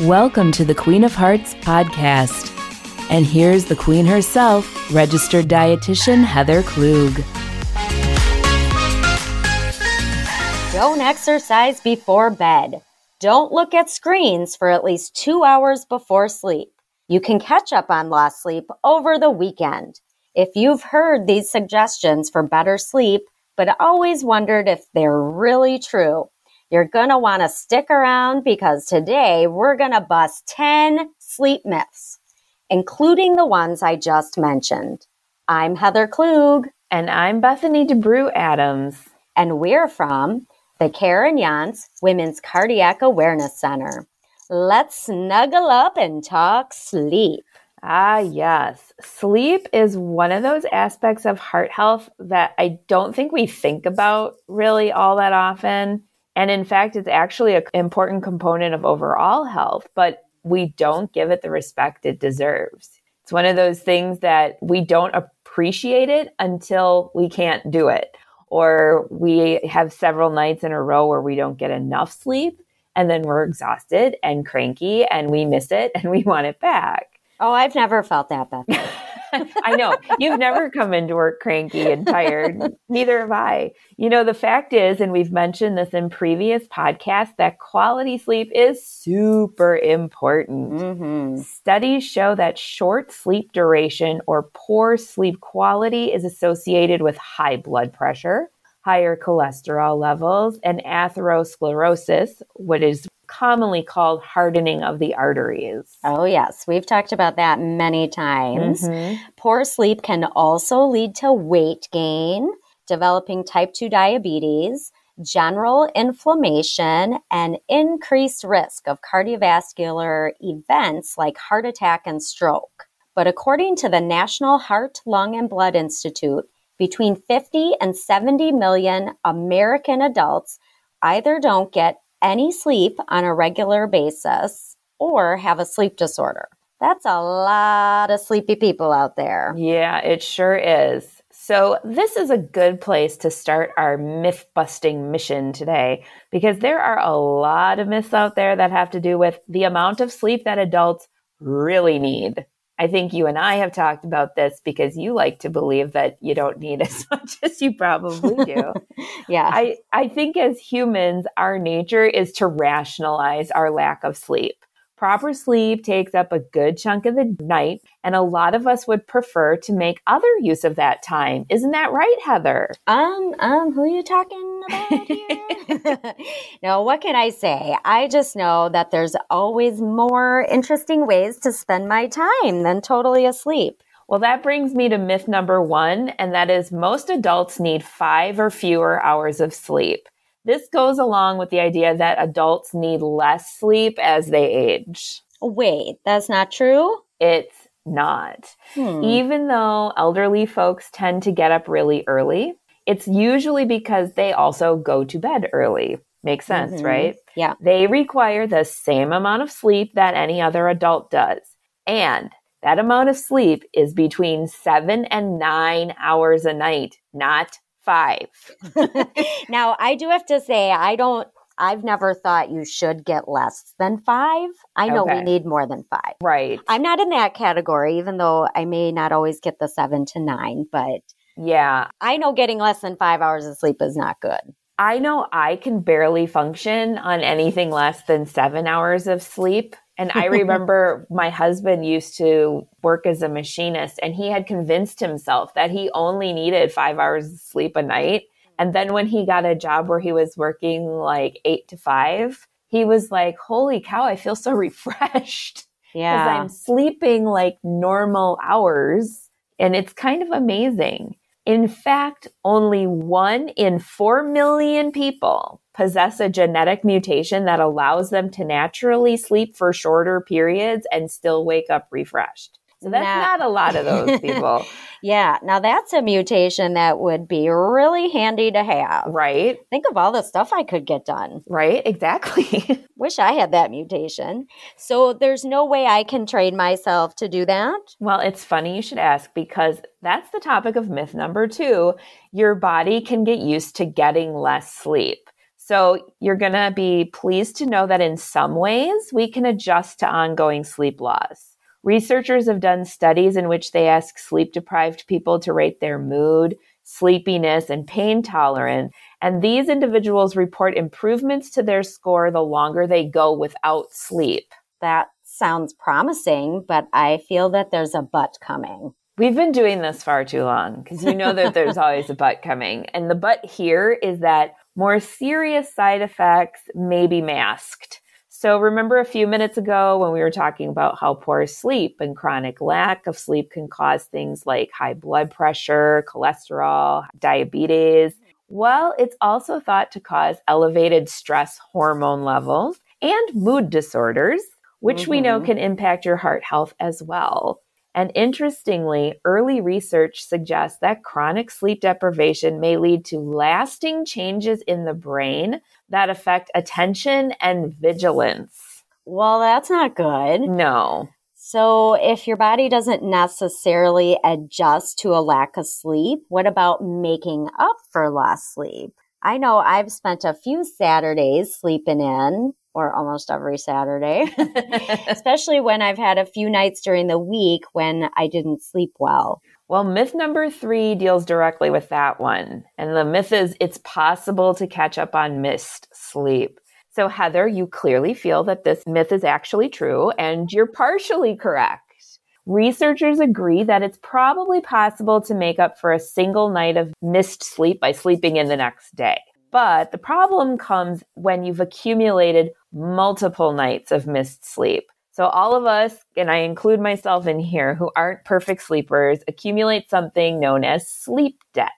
Welcome to the Queen of Hearts podcast. And here's the Queen herself, registered dietitian Heather Klug. Don't exercise before bed. Don't look at screens for at least two hours before sleep. You can catch up on lost sleep over the weekend. If you've heard these suggestions for better sleep, but always wondered if they're really true, you're going to want to stick around because today we're going to bust 10 sleep myths, including the ones I just mentioned. I'm Heather Klug. And I'm Bethany DeBrew Adams. And we're from the Karen Yontz Women's Cardiac Awareness Center. Let's snuggle up and talk sleep. Ah, yes. Sleep is one of those aspects of heart health that I don't think we think about really all that often. And in fact, it's actually an important component of overall health, but we don't give it the respect it deserves. It's one of those things that we don't appreciate it until we can't do it. Or we have several nights in a row where we don't get enough sleep and then we're exhausted and cranky and we miss it and we want it back. Oh, I've never felt that, Beth. I know. You've never come into work cranky and tired. Neither have I. You know, the fact is, and we've mentioned this in previous podcasts, that quality sleep is super important. Mm-hmm. Studies show that short sleep duration or poor sleep quality is associated with high blood pressure, higher cholesterol levels, and atherosclerosis, what is commonly called hardening of the arteries. Oh, yes. We've talked about that many times. Mm-hmm. Poor sleep can also lead to weight gain, developing type 2 diabetes, general inflammation, and increased risk of cardiovascular events like heart attack and stroke. But according to the National Heart, Lung, and Blood Institute, between 50 and 70 million American adults either don't get any sleep on a regular basis or have a sleep disorder. That's a lot of sleepy people out there. Yeah, it sure is. So, this is a good place to start our myth busting mission today because there are a lot of myths out there that have to do with the amount of sleep that adults really need. I think you and I have talked about this because you like to believe that you don't need as much as you probably do. yeah. I, I think as humans, our nature is to rationalize our lack of sleep. Proper sleep takes up a good chunk of the night, and a lot of us would prefer to make other use of that time. Isn't that right, Heather? Um, um, who are you talking about here? no, what can I say? I just know that there's always more interesting ways to spend my time than totally asleep. Well, that brings me to myth number one, and that is most adults need five or fewer hours of sleep. This goes along with the idea that adults need less sleep as they age. Wait, that's not true? It's not. Hmm. Even though elderly folks tend to get up really early, it's usually because they also go to bed early. Makes sense, mm-hmm. right? Yeah. They require the same amount of sleep that any other adult does. And that amount of sleep is between seven and nine hours a night, not five. now, I do have to say, I don't, I've never thought you should get less than five. I know okay. we need more than five. Right. I'm not in that category, even though I may not always get the seven to nine, but yeah. I know getting less than five hours of sleep is not good. I know I can barely function on anything less than seven hours of sleep. And I remember my husband used to work as a machinist and he had convinced himself that he only needed five hours of sleep a night. And then when he got a job where he was working like eight to five, he was like, holy cow, I feel so refreshed. Yeah. Because I'm sleeping like normal hours. And it's kind of amazing. In fact, only one in four million people possess a genetic mutation that allows them to naturally sleep for shorter periods and still wake up refreshed. So that's now, not a lot of those people. yeah. Now that's a mutation that would be really handy to have. Right. Think of all the stuff I could get done. Right. Exactly. Wish I had that mutation. So there's no way I can train myself to do that. Well, it's funny you should ask because that's the topic of myth number two. Your body can get used to getting less sleep. So you're going to be pleased to know that in some ways we can adjust to ongoing sleep loss. Researchers have done studies in which they ask sleep deprived people to rate their mood, sleepiness, and pain tolerance. And these individuals report improvements to their score the longer they go without sleep. That sounds promising, but I feel that there's a but coming. We've been doing this far too long because you know that there's always a but coming. And the but here is that more serious side effects may be masked. So remember a few minutes ago when we were talking about how poor sleep and chronic lack of sleep can cause things like high blood pressure, cholesterol, diabetes. Well, it's also thought to cause elevated stress hormone levels and mood disorders, which mm-hmm. we know mm-hmm. can impact your heart health as well. And interestingly, early research suggests that chronic sleep deprivation may lead to lasting changes in the brain that affect attention and vigilance. Well, that's not good. No. So, if your body doesn't necessarily adjust to a lack of sleep, what about making up for lost sleep? I know I've spent a few Saturdays sleeping in or almost every Saturday, especially when I've had a few nights during the week when I didn't sleep well. Well, myth number three deals directly with that one. And the myth is it's possible to catch up on missed sleep. So, Heather, you clearly feel that this myth is actually true, and you're partially correct. Researchers agree that it's probably possible to make up for a single night of missed sleep by sleeping in the next day. But the problem comes when you've accumulated multiple nights of missed sleep. So all of us, and I include myself in here, who aren't perfect sleepers, accumulate something known as sleep debt.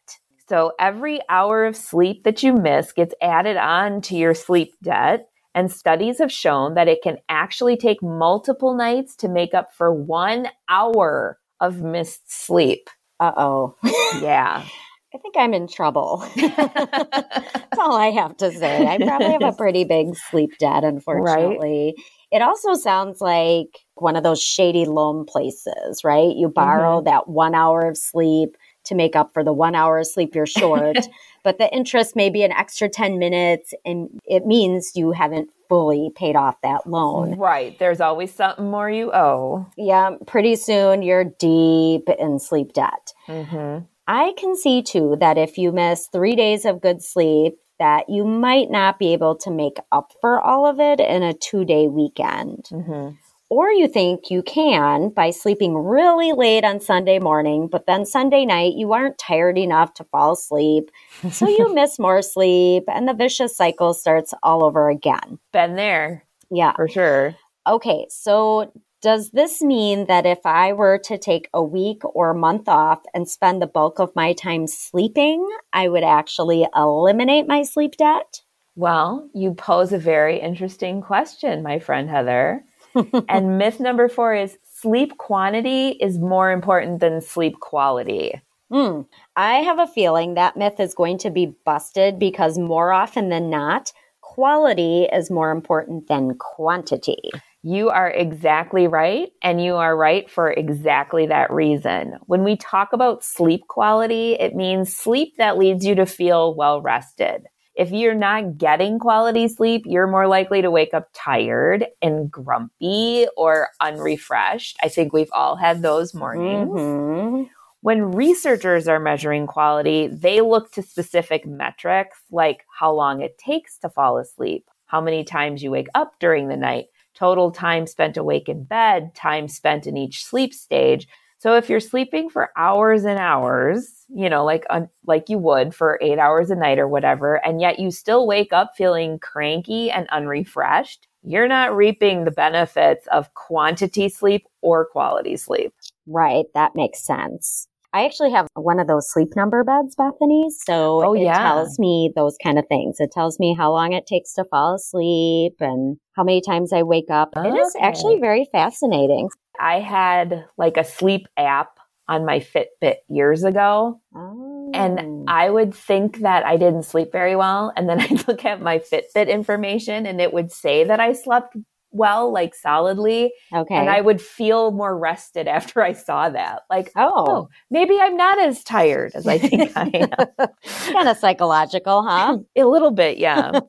So every hour of sleep that you miss gets added on to your sleep debt. And studies have shown that it can actually take multiple nights to make up for one hour of missed sleep. Uh oh. yeah. I think I'm in trouble. That's all I have to say. I probably have a pretty big sleep debt, unfortunately. Right? It also sounds like one of those shady loan places, right? You borrow mm-hmm. that one hour of sleep to make up for the one hour of sleep you're short, but the interest may be an extra 10 minutes, and it means you haven't fully paid off that loan. Right. There's always something more you owe. Yeah. Pretty soon you're deep in sleep debt. Mm-hmm. I can see too that if you miss three days of good sleep, that you might not be able to make up for all of it in a two day weekend. Mm-hmm. Or you think you can by sleeping really late on Sunday morning, but then Sunday night you aren't tired enough to fall asleep. So you miss more sleep and the vicious cycle starts all over again. Been there. Yeah. For sure. Okay. So does this mean that if I were to take a week or a month off and spend the bulk of my time sleeping, I would actually eliminate my sleep debt? Well, you pose a very interesting question, my friend Heather. and myth number four is sleep quantity is more important than sleep quality. Mm, I have a feeling that myth is going to be busted because more often than not, quality is more important than quantity. You are exactly right. And you are right for exactly that reason. When we talk about sleep quality, it means sleep that leads you to feel well rested. If you're not getting quality sleep, you're more likely to wake up tired and grumpy or unrefreshed. I think we've all had those mornings. Mm-hmm. When researchers are measuring quality, they look to specific metrics like how long it takes to fall asleep, how many times you wake up during the night, total time spent awake in bed, time spent in each sleep stage. So if you're sleeping for hours and hours, you know, like like you would for 8 hours a night or whatever, and yet you still wake up feeling cranky and unrefreshed, you're not reaping the benefits of quantity sleep or quality sleep. Right, that makes sense. I actually have one of those sleep number beds, Bethany. So oh, it yeah. tells me those kind of things. It tells me how long it takes to fall asleep and how many times I wake up. Okay. It is actually very fascinating. I had like a sleep app on my Fitbit years ago. Oh. And I would think that I didn't sleep very well. And then I'd look at my Fitbit information and it would say that I slept well, like solidly. Okay. And I would feel more rested after I saw that. Like, oh, oh maybe I'm not as tired as I think I am. kind of psychological, huh? A little bit, yeah.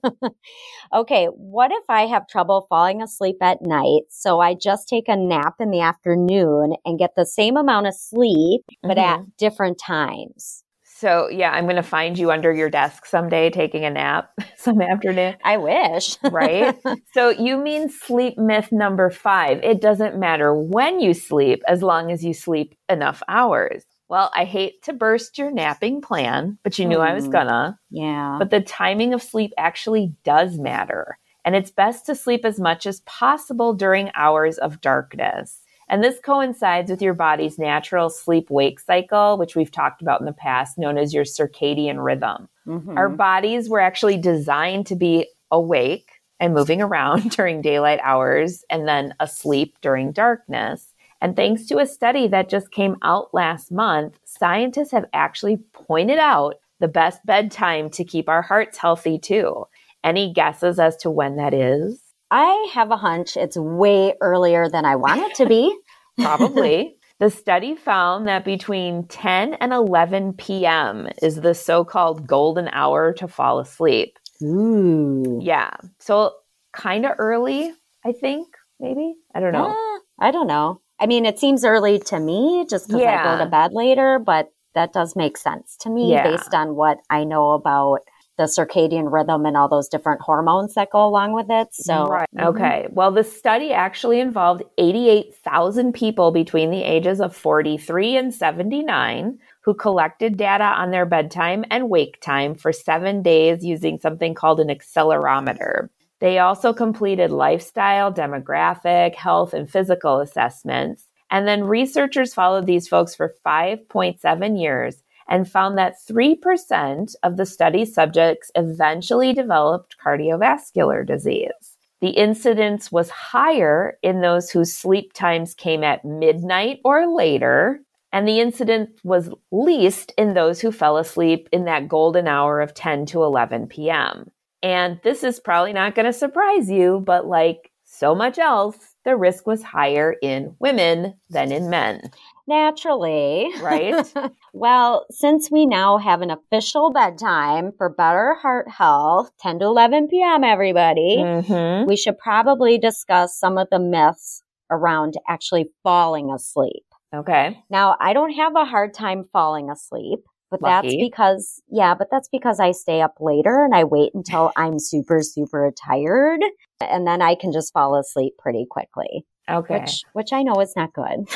okay. What if I have trouble falling asleep at night? So I just take a nap in the afternoon and get the same amount of sleep, but Mm-hmm. at different times. So, yeah, I'm going to find you under your desk someday taking a nap some afternoon. I wish. right? so you mean sleep myth number five. It doesn't matter when you sleep as long as you sleep enough hours. Well, I hate to burst your napping plan, but you knew I was Hmm. gonna. yeah. But the timing of sleep actually does matter. And it's best to sleep as much as possible during hours of darkness. And this coincides with your body's natural sleep wake cycle, which we've talked about in the past, known as your circadian rhythm. Mhm. Our bodies were actually designed to be awake and moving around during daylight hours and then asleep during darkness. And thanks to a study that just came out last month, scientists have actually pointed out the best bedtime to keep our hearts healthy too. Any guesses as to when that is? I have a hunch it's way earlier than I want it to be. Probably. the study found that between 10 and 11 p.m. is the so called golden hour to fall asleep. Ooh. Yeah. So kind of early, I think, maybe. I don't know. Uh, I don't know. I mean, it seems early to me just because I go to bed later, but that does make sense to me Yeah. based on what I know about the circadian rhythm and all those different hormones that go along with it. So, right. mhm. Okay. Well, the study actually involved 88,000 people between the ages of 43 and 79 who collected data on their bedtime and wake time for seven days using something called an accelerometer. They also completed lifestyle, demographic, health, and physical assessments. And then researchers followed these folks for 5.7 years and found that 3% of the study subjects eventually developed cardiovascular disease. The incidence was higher in those whose sleep times came at midnight or later, and the incidence was least in those who fell asleep in that golden hour of 10 to 11 p.m. And this is probably not going to surprise you, but like so much else, the risk was higher in women than in men, naturally. right? Well, since we now have an official bedtime for better heart health, 10 to 11 p.m., everybody, hmm we should probably discuss some of the myths around actually falling asleep. Okay. Now, I don't have a hard time falling asleep, but that's because, yeah, but that's because I stay up later and I wait until I'm super, super tired. And then I can just fall asleep pretty quickly, Okay. which, which I know is not good.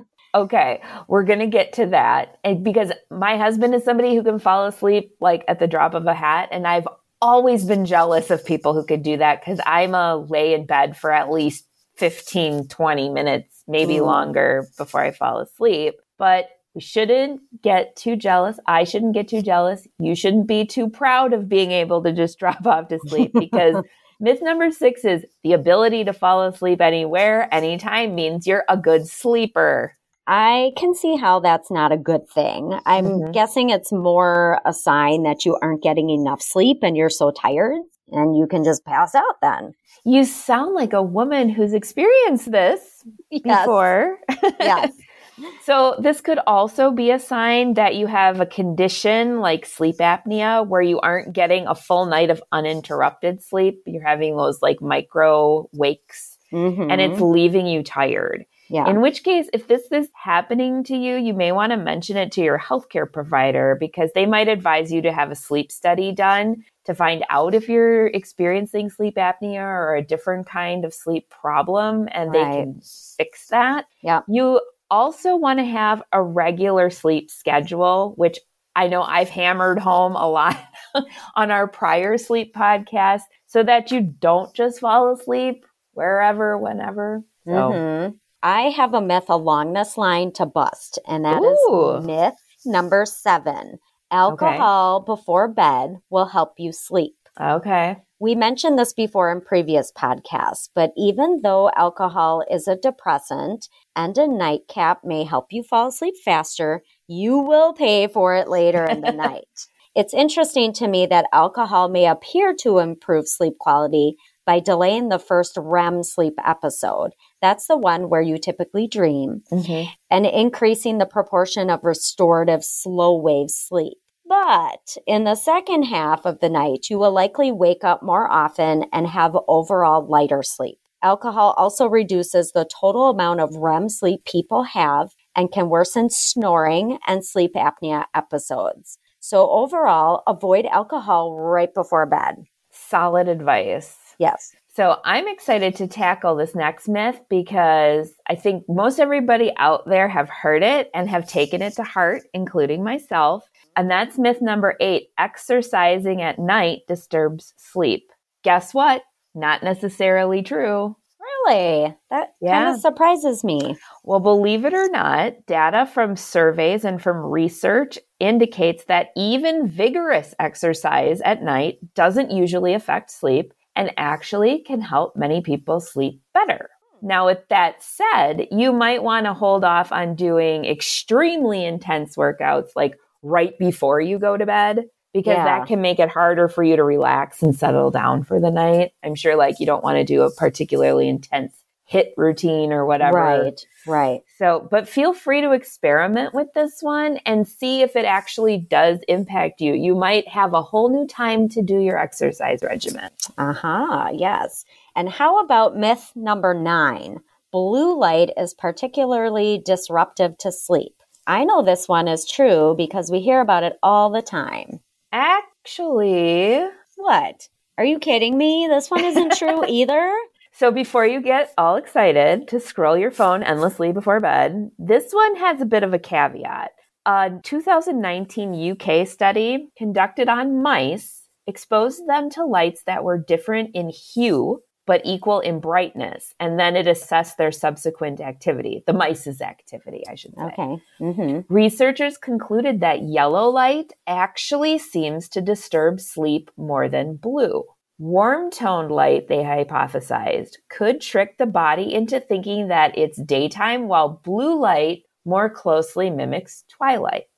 Okay, we're going to get to that. And because my husband is somebody who can fall asleep like at the drop of a hat. And I've always been jealous of people who could do that because I'm a lay in bed for at least 15, 20 minutes, maybe Mm. longer before I fall asleep. But we shouldn't get too jealous. I shouldn't get too jealous. You shouldn't be too proud of being able to just drop off to sleep because myth number six is the ability to fall asleep anywhere, anytime means you're a good sleeper. I can see how that's not a good thing. I'm Mhm. guessing it's more a sign that you aren't getting enough sleep and you're so tired and you can just pass out then. You sound like a woman who's experienced this Yes. before. Yes. so, this could also be a sign that you have a condition like sleep apnea where you aren't getting a full night of uninterrupted sleep. You're having those like micro wakes Mhm. and it's leaving you tired. Yeah. In which case, if this is happening to you, you may want to mention it to your healthcare provider because they might advise you to have a sleep study done to find out if you're experiencing sleep apnea or a different kind of sleep problem and they can fix that. Yeah. You also want to have a regular sleep schedule, which I know I've hammered home a lot on our prior sleep podcast so that you don't just fall asleep wherever, whenever. So, Mhm. I have a myth along this line to bust, and that Ooh. is myth number seven. Alcohol before bed will help you sleep. okay. We mentioned this before in previous podcasts, but even though alcohol is a depressant and a nightcap may help you fall asleep faster, you will pay for it later in the night. It's interesting to me that alcohol may appear to improve sleep quality, by delaying the first REM sleep episode. That's the one where you typically dream, mm-hmm. and increasing the proportion of restorative slow wave sleep. But in the second half of the night, you will likely wake up more often and have overall lighter sleep. Alcohol also reduces the total amount of REM sleep people have and can worsen snoring and sleep apnea episodes. So overall, avoid alcohol right before bed. Solid advice. Yes. So I'm excited to tackle this next myth because I think most everybody out there have heard it and have taken it to heart, including myself. And that's myth number eight. Exercising at night disturbs sleep. Guess what? Not necessarily true. Really? That yeah. kind of surprises me. Well, believe it or not, data from surveys and from research indicates that even vigorous exercise at night doesn't usually affect sleep and actually can help many people sleep better. Now, with that said, you might want to hold off on doing extremely intense workouts like right before you go to bed because yeah. that can make it harder for you to relax and settle down for the night. I'm sure like you don't want to do a particularly intense HIIT routine or whatever. Right, right. So, but feel free to experiment with this one and see if it actually does impact you. You might have a whole new time to do your exercise regimen. Uh huh, yes. And how about myth number nine? Blue light is particularly disruptive to sleep. I know this one is true because we hear about it all the time. Actually, what? Are you kidding me? This one isn't true either. So before you get all excited to scroll your phone endlessly before bed, this one has a bit of a caveat. A 2019 UK study conducted on mice exposed them to lights that were different in hue but equal in brightness. And then it assessed their subsequent activity, the mice's activity, I should say. Okay. Mm-hmm. Researchers concluded that yellow light actually seems to disturb sleep more than blue. Warm toned light, they hypothesized, could trick the body into thinking that it's daytime, while blue light more closely mimics twilight.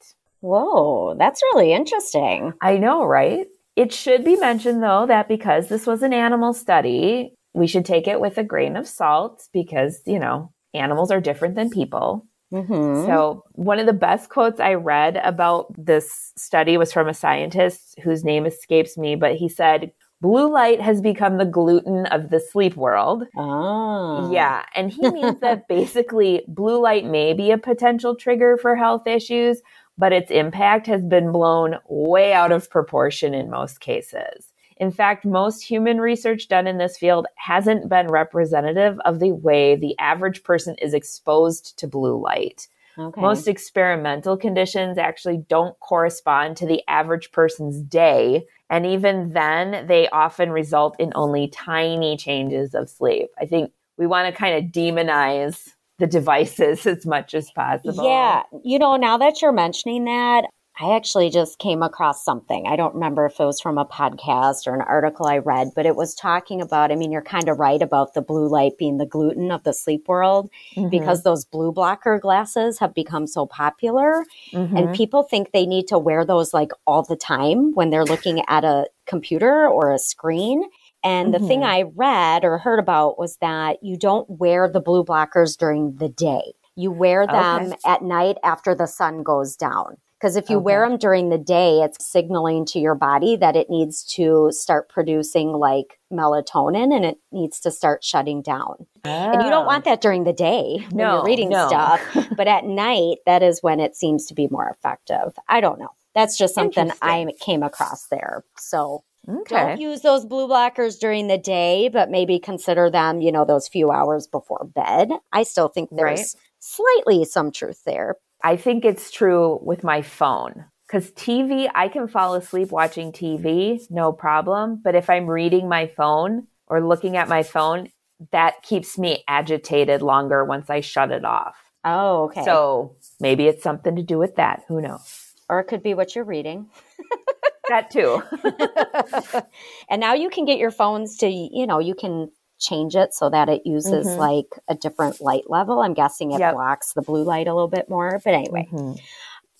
Whoa, that's really interesting. I know, right? It should be mentioned, though, that because this was an animal study, we should take it with a grain of salt because, you know, animals are different than people. Mm-hmm. So, one of the best quotes I read about this study was from a scientist whose name escapes me, but he said, Blue light has become the gluten of the sleep world. Oh. Yeah. And he means that basically blue light may be a potential trigger for health issues, but its impact has been blown way out of proportion in most cases. In fact, most human research done in this field hasn't been representative of the way the average person is exposed to blue light. Okay. Most experimental conditions actually don't correspond to the average person's day. And even then, they often result in only tiny changes of sleep. I think we want to kind of demonize the devices as much as possible. Yeah. You know, now that you're mentioning that, I actually just came across something. I don't remember if it was from a podcast or an article I read, but it was talking about, I mean, you're kind of right about the blue light being the gluten of the sleep world mm-hmm. because those blue blocker glasses have become so popular. Mm-hmm. And people think they need to wear those like all the time when they're looking at a computer or a screen. And the mm-hmm. thing I read or heard about was that you don't wear the blue blockers during the day. You wear them okay. at night after the sun goes down. Because if you okay. wear them during the day, it's signaling to your body that it needs to start producing like melatonin and it needs to start shutting down. Oh. And you don't oh. want oh. that during the day when no, you're reading no. stuff. but at night, that is when it seems to be more effective. I don't know. That's just something I came across there. So Okay. Don't use those blue blockers during the day, but maybe consider them, you know, those few hours before bed. I still think there's right. slightly some truth there. I think it's true with my phone because TV, I can fall asleep watching TV, no problem. But if I'm reading my phone or looking at my phone, that keeps me agitated longer once I shut it off. Oh, okay. So maybe it's something to do with that. Who knows? Or it could be what you're reading. that too. and now you can get your phones to, you know, you can change it so that it uses mm-hmm. like a different light level. I'm guessing it yep. blocks the blue light a little bit more. But anyway. Mm-hmm.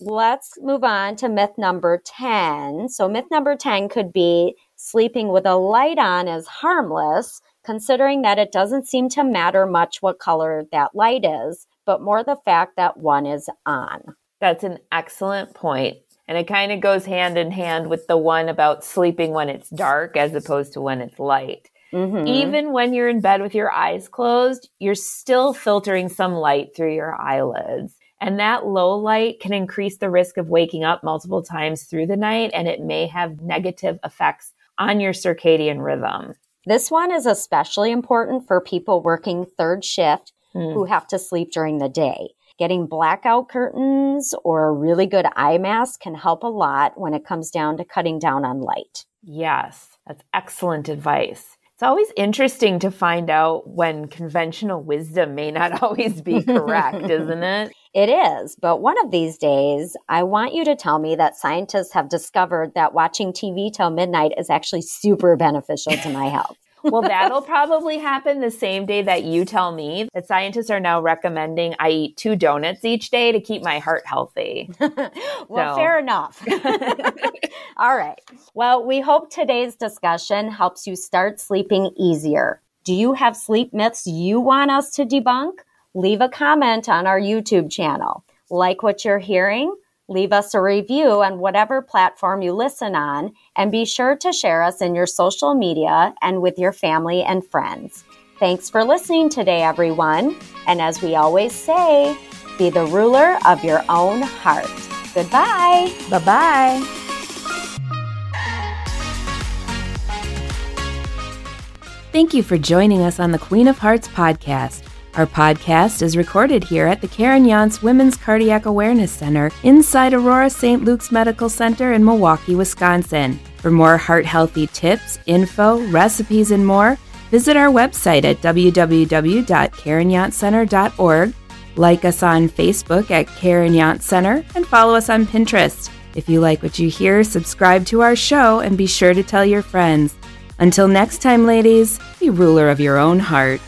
let's move on to myth number 10. So, myth number 10 could be sleeping with a light on is harmless, considering that it doesn't seem to matter much what color that light is, but more the fact that one is on. That's an excellent point. And it kind of goes hand in hand with the one about sleeping when it's dark as opposed to when it's light. Mm-hmm. Even when you're in bed with your eyes closed, you're still filtering some light through your eyelids. And that low light can increase the risk of waking up multiple times through the night, and it may have negative effects on your circadian rhythm. This one is especially important for people working third shift mm. who have to sleep during the day. Getting blackout curtains or a really good eye mask can help a lot when it comes down to cutting down on light. Yes, that's excellent advice. It's always interesting to find out when conventional wisdom may not always be correct, isn't it? It is, but one of these days, I want you to tell me that scientists have discovered that watching TV till midnight is actually super beneficial to my health. Well, that'll probably happen the same day that you tell me that scientists are now recommending I eat two donuts each day to keep my heart healthy. well, so. fair enough. All right. Well, we hope today's discussion helps you start sleeping easier. Do you have sleep myths you want us to debunk? Leave a comment on our YouTube channel. Like what you're hearing? Leave us a review on whatever platform you listen on, and be sure to share us in your social media and with your family and friends. Thanks for listening today, everyone. And as we always say, be the ruler of your own heart. Goodbye. Bye bye. Thank you for joining us on the Queen of Hearts podcast. Our podcast is recorded here at the Karen Yontz Women's Cardiac Awareness Center inside Aurora St. Luke's Medical Center in Milwaukee, Wisconsin. For more heart healthy tips, info, recipes, and more, visit our website at www.karenyontzcenter.org. Like us on Facebook at Karen Yontz Center and follow us on Pinterest. If you like what you hear, subscribe to our show and be sure to tell your friends. Until next time, ladies, be ruler of your own heart.